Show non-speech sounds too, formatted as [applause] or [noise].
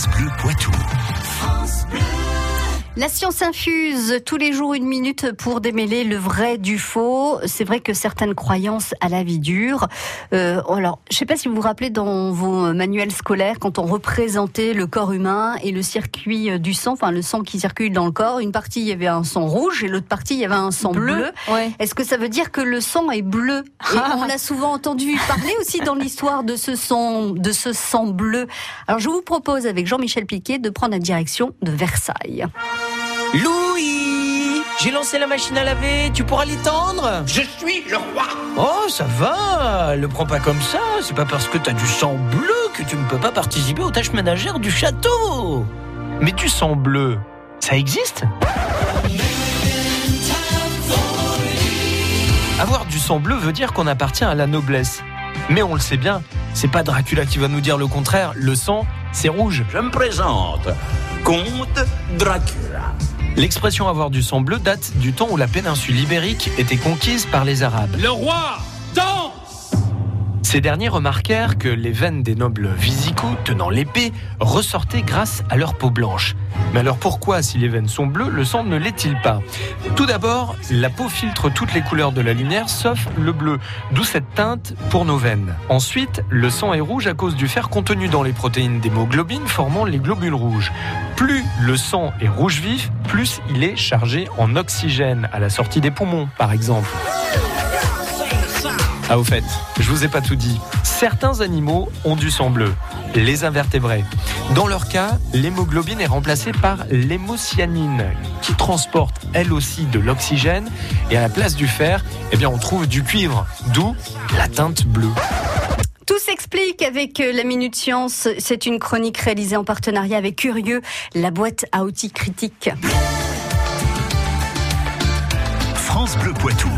France Bleu Poitou. La science infuse tous les jours une minute pour démêler le vrai du faux. C'est vrai que certaines croyances à la vie dure. Euh, alors, je ne sais pas si vous vous rappelez dans vos manuels scolaires quand on représentait le corps humain et le circuit du sang, enfin le sang qui circule dans le corps. Une partie il y avait un sang rouge et l'autre partie il y avait un sang bleu. Est-ce que ça veut dire que le sang est bleu? [laughs] On l'a souvent entendu parler aussi dans l'histoire de ce sang, de ce sang bleu. Alors, je vous propose avec Jean-Michel Piquet de prendre la direction de Versailles. Louis J'ai lancé la machine à laver, tu pourras l'étendre. Je suis le roi. Oh, ça va. Le prends pas comme ça, c'est pas parce que t'as du sang bleu que tu ne peux pas participer aux tâches ménagères du château. Mais du sang bleu, ça existe? Avoir du sang bleu veut dire qu'on appartient à la noblesse. Mais on le sait bien, c'est pas Dracula qui va nous dire le contraire, le sang, c'est rouge. Je me présente, Comte Dracula. L'expression avoir du sang bleu date du temps où la péninsule ibérique était conquise par les Arabes. Le roi danse Ces derniers remarquèrent que les veines des nobles visigoths tenant l'épée ressortaient grâce à leur peau blanche. Mais alors pourquoi, si les veines sont bleues, le sang ne l'est-il pas? Tout d'abord, la peau filtre toutes les couleurs de la lumière sauf le bleu, d'où cette teinte pour nos veines. Ensuite, le sang est rouge à cause du fer contenu dans les protéines d'hémoglobine formant les globules rouges. Plus le sang est rouge vif, plus il est chargé en oxygène à la sortie des poumons, par exemple. Ah au fait, je vous ai pas tout dit. Certains animaux ont du sang bleu, les invertébrés. Dans leur cas, l'hémoglobine est remplacée par l'hémocyanine, qui transporte elle aussi de l'oxygène, et à la place du fer, eh bien on trouve du cuivre, d'où la teinte bleue. Tout s'explique avec la Minute Science. C'est une chronique réalisée en partenariat avec Curieux, la boîte à outils critique. France Bleu Poitou.